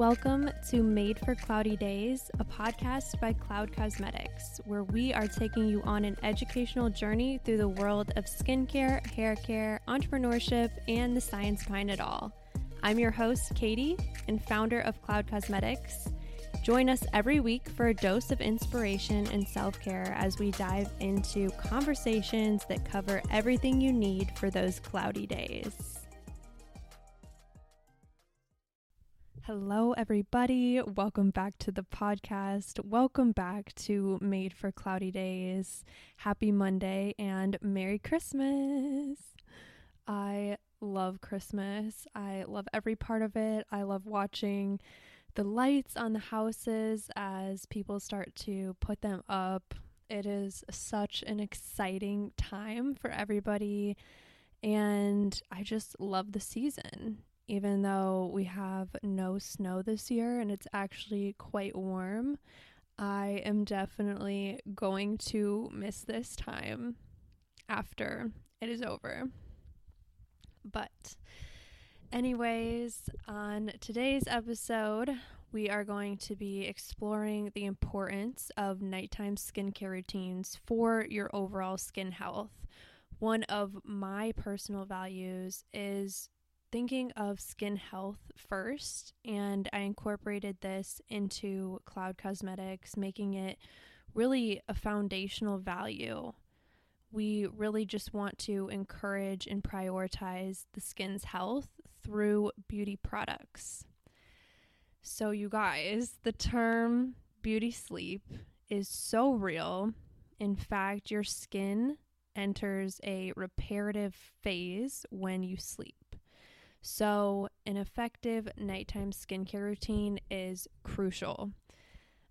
Welcome to Made for Cloudy Days, a podcast by Cloud Cosmetics, where we are taking you on an educational journey through the world of skincare, hair care, entrepreneurship, and the science behind it all. I'm your host, Katie, and founder of Cloud Cosmetics. Join us every week for a dose of inspiration and self care as we dive into conversations that cover everything you need for those cloudy days. Hello, everybody. Welcome back to the podcast. Welcome back to Made for Cloudy Days. Happy Monday and Merry Christmas. I love Christmas. I love every part of it. I love watching the lights on the houses as people start to put them up. It is such an exciting time for everybody. And I just love the season even though we have no snow this year and it's actually quite warm, I am definitely going to miss this time after it is over. But, anyways, on today's episode, we are going to be exploring the importance of nighttime skincare routines for your overall skin health. One of my personal values is thinking of skin health first, and I incorporated this into Cloud Cosmetics, making it really a foundational value. We really just want to encourage and prioritize the skin's health through beauty products. So, you guys, the term beauty sleep is so real. In fact, your skin enters a reparative phase when you sleep. So, an effective nighttime skincare routine is crucial.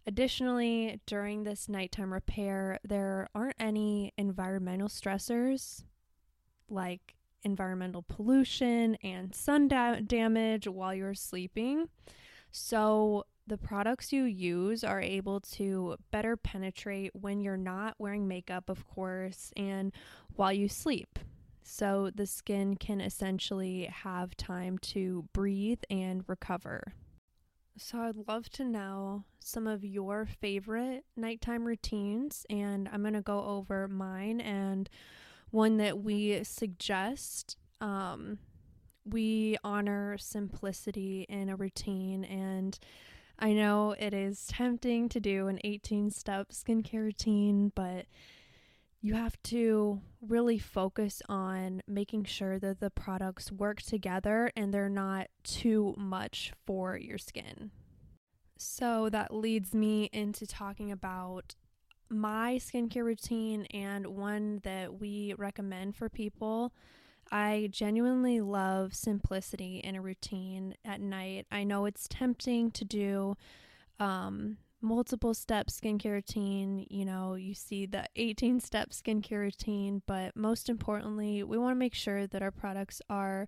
Additionally, during this nighttime repair, there aren't any environmental stressors like environmental pollution and sun da- damage while you're sleeping. So, the products you use are able to better penetrate when you're not wearing makeup, of course, and while you sleep so the skin can essentially have time to breathe and recover. So, I'd love to know some of your favorite nighttime routines, and I'm going to go over mine and one that we suggest. Um, we honor simplicity in a routine, and I know it is tempting to do an 18 step skincare routine, but you have to really focus on making sure that the products work together and they're not too much for your skin. So that leads me into talking about my skincare routine and one that we recommend for people. I genuinely love simplicity in a routine at night. I know it's tempting to do um, multiple step skincare routine. You know, you see the 18 step skincare routine, but most importantly, we want to make sure that our products are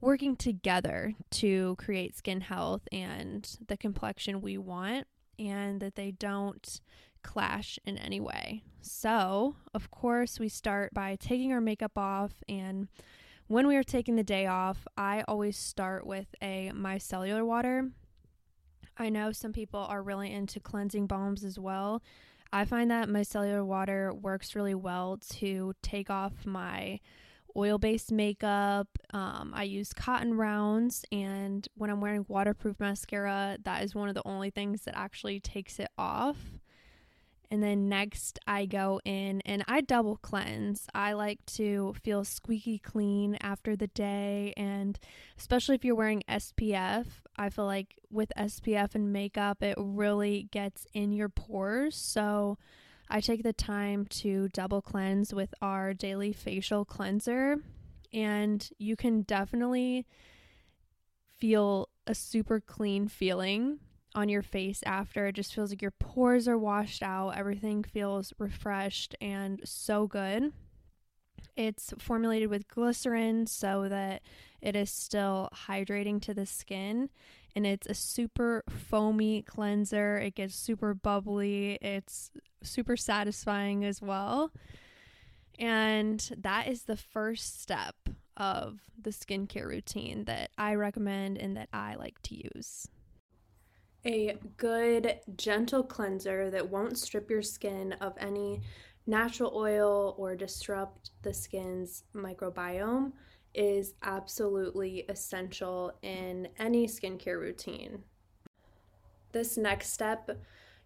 working together to create skin health and the complexion we want, and that they don't clash in any way. So, of course, we start by taking our makeup off and when we are taking the day off, I always start with a micellar water I know some people are really into cleansing balms as well. I find that micellar water works really well to take off my oil based makeup. Um, I use cotton rounds, and when I'm wearing waterproof mascara, that is one of the only things that actually takes it off. And then next, I go in and I double cleanse. I like to feel squeaky clean after the day. And especially if you're wearing SPF, I feel like with SPF and makeup, it really gets in your pores. So I take the time to double cleanse with our daily facial cleanser. And you can definitely feel a super clean feeling on your face after. It just feels like your pores are washed out. Everything feels refreshed and so good. It's formulated with glycerin so that it is still hydrating to the skin. And it's a super foamy cleanser. It gets super bubbly. It's super satisfying as well. And that is the first step of the skincare routine that I recommend and that I like to use. A good, gentle cleanser that won't strip your skin of any natural oil or disrupt the skin's microbiome is absolutely essential in any skincare routine. This next step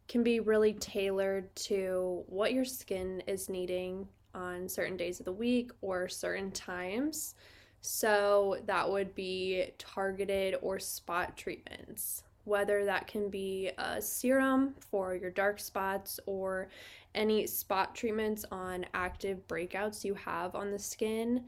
can be really tailored to what your skin is needing on certain days of the week or certain times. So that would be targeted or spot treatments, whether that can be a serum for your dark spots or any spot treatments on active breakouts you have on the skin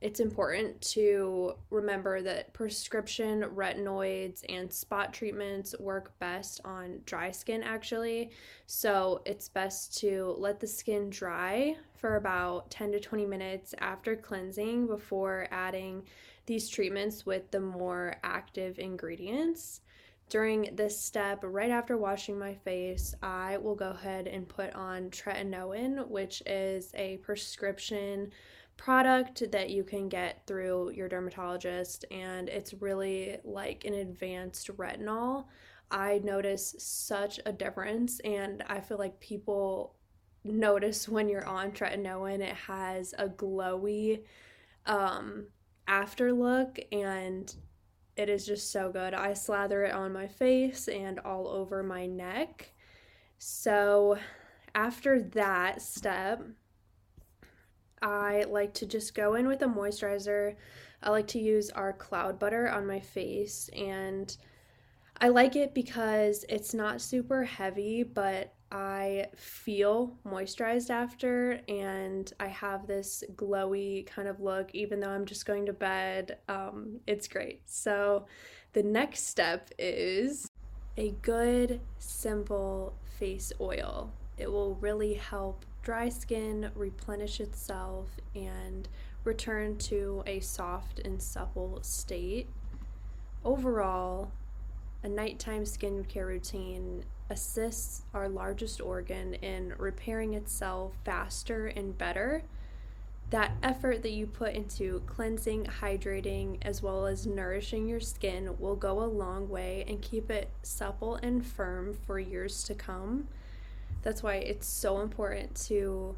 it's important to remember that prescription retinoids and spot treatments work best on dry skin, actually. So it's best to let the skin dry for about 10 to 20 minutes after cleansing before adding these treatments with the more active ingredients. During this step, right after washing my face, I will go ahead and put on tretinoin, which is a prescription product that you can get through your dermatologist, and it's really like an advanced retinol. I notice such a difference, and I feel like people notice when you're on tretinoin, it has a glowy um, after look, and it is just so good. I slather it on my face and all over my neck. So, after that step, I like to just go in with a moisturizer. I like to use our cloud butter on my face and I like it because it's not super heavy, but I feel moisturized after and I have this glowy kind of look even though I'm just going to bed. Um, it's great. So the next step is a good, simple face oil. It will really help dry skin replenish itself and return to a soft and supple state. Overall, a nighttime skincare routine assists our largest organ in repairing itself faster and better. That effort that you put into cleansing, hydrating, as well as nourishing your skin will go a long way and keep it supple and firm for years to come. That's why it's so important to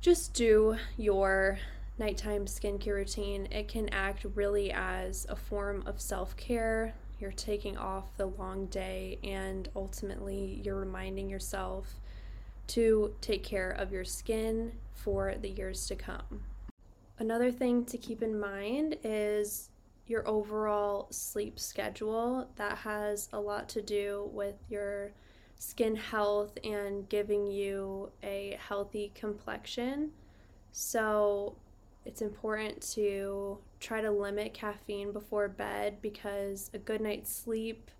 just do your nighttime skincare routine. It can act really as a form of self care. You're taking off the long day, and ultimately, you're reminding yourself to take care of your skin for the years to come. Another thing to keep in mind is your overall sleep schedule. That has a lot to do with your skin health and giving you a healthy complexion. So it's important to try to limit caffeine before bed because a good night's sleep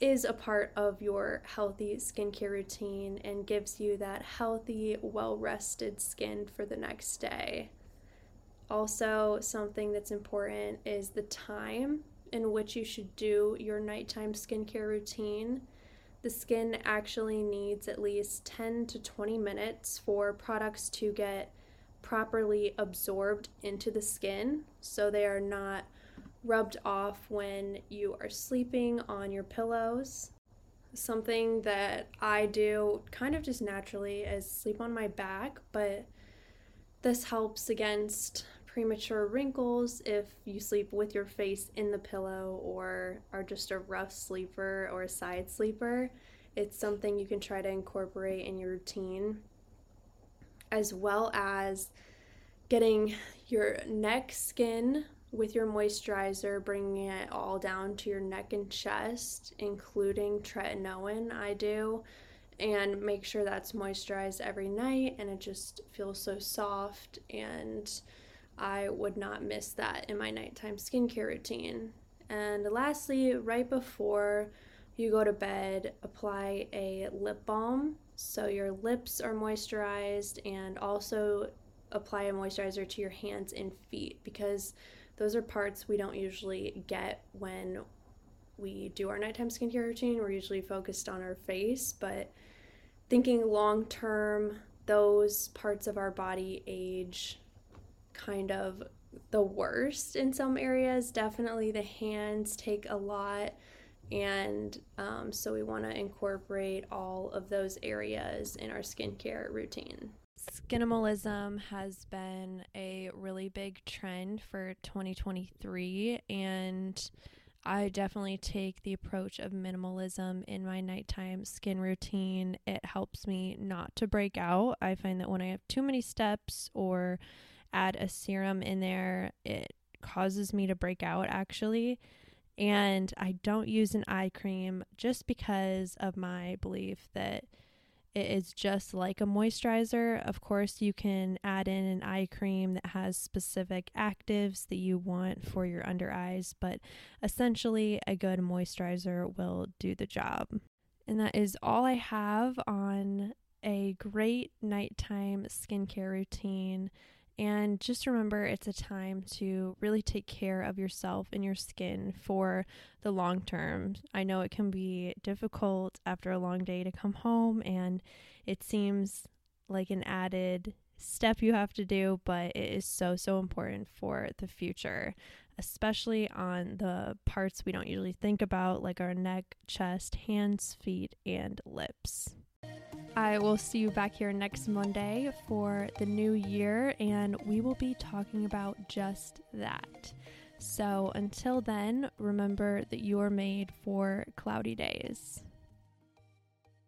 is a part of your healthy skincare routine and gives you that healthy, well rested skin for the next day. Also, something that's important is the time in which you should do your nighttime skincare routine the skin actually needs at least 10 to 20 minutes for products to get properly absorbed into the skin so they are not rubbed off when you are sleeping on your pillows. Something that I do kind of just naturally is sleep on my back, but this helps against premature wrinkles if you sleep with your face in the pillow or are just a rough sleeper or a side sleeper. It's something you can try to incorporate in your routine, as well as getting your neck skin with your moisturizer, bringing it all down to your neck and chest, including tretinoin. I do and make sure that's moisturized every night and it just feels so soft and I would not miss that in my nighttime skincare routine. And lastly, right before you go to bed, apply a lip balm so your lips are moisturized and also apply a moisturizer to your hands and feet because those are parts we don't usually get when we do our nighttime skincare routine. We're usually focused on our face, but thinking long term, those parts of our body age kind of the worst in some areas. Definitely the hands take a lot And um, so we want to incorporate all of those areas in our skincare routine. Skinimalism has been a really big trend for 2023, and I definitely take the approach of minimalism in my nighttime skin routine. It helps me not to break out. I find that when I have too many steps or add a serum in there, it causes me to break out actually. And I don't use an eye cream just because of my belief that it is just like a moisturizer. Of course, you can add in an eye cream that has specific actives that you want for your under eyes, but essentially, a good moisturizer will do the job. And that is all I have on a great nighttime skincare routine. And just remember, it's a time to really take care of yourself and your skin for the long term. I know it can be difficult after a long day to come home, and it seems like an added step you have to do, but it is so, so important for the future, especially on the parts we don't usually think about, like our neck, chest, hands, feet, and lips. I will see you back here next Monday for the new year, and we will be talking about just that. So until then, remember that you are made for cloudy days.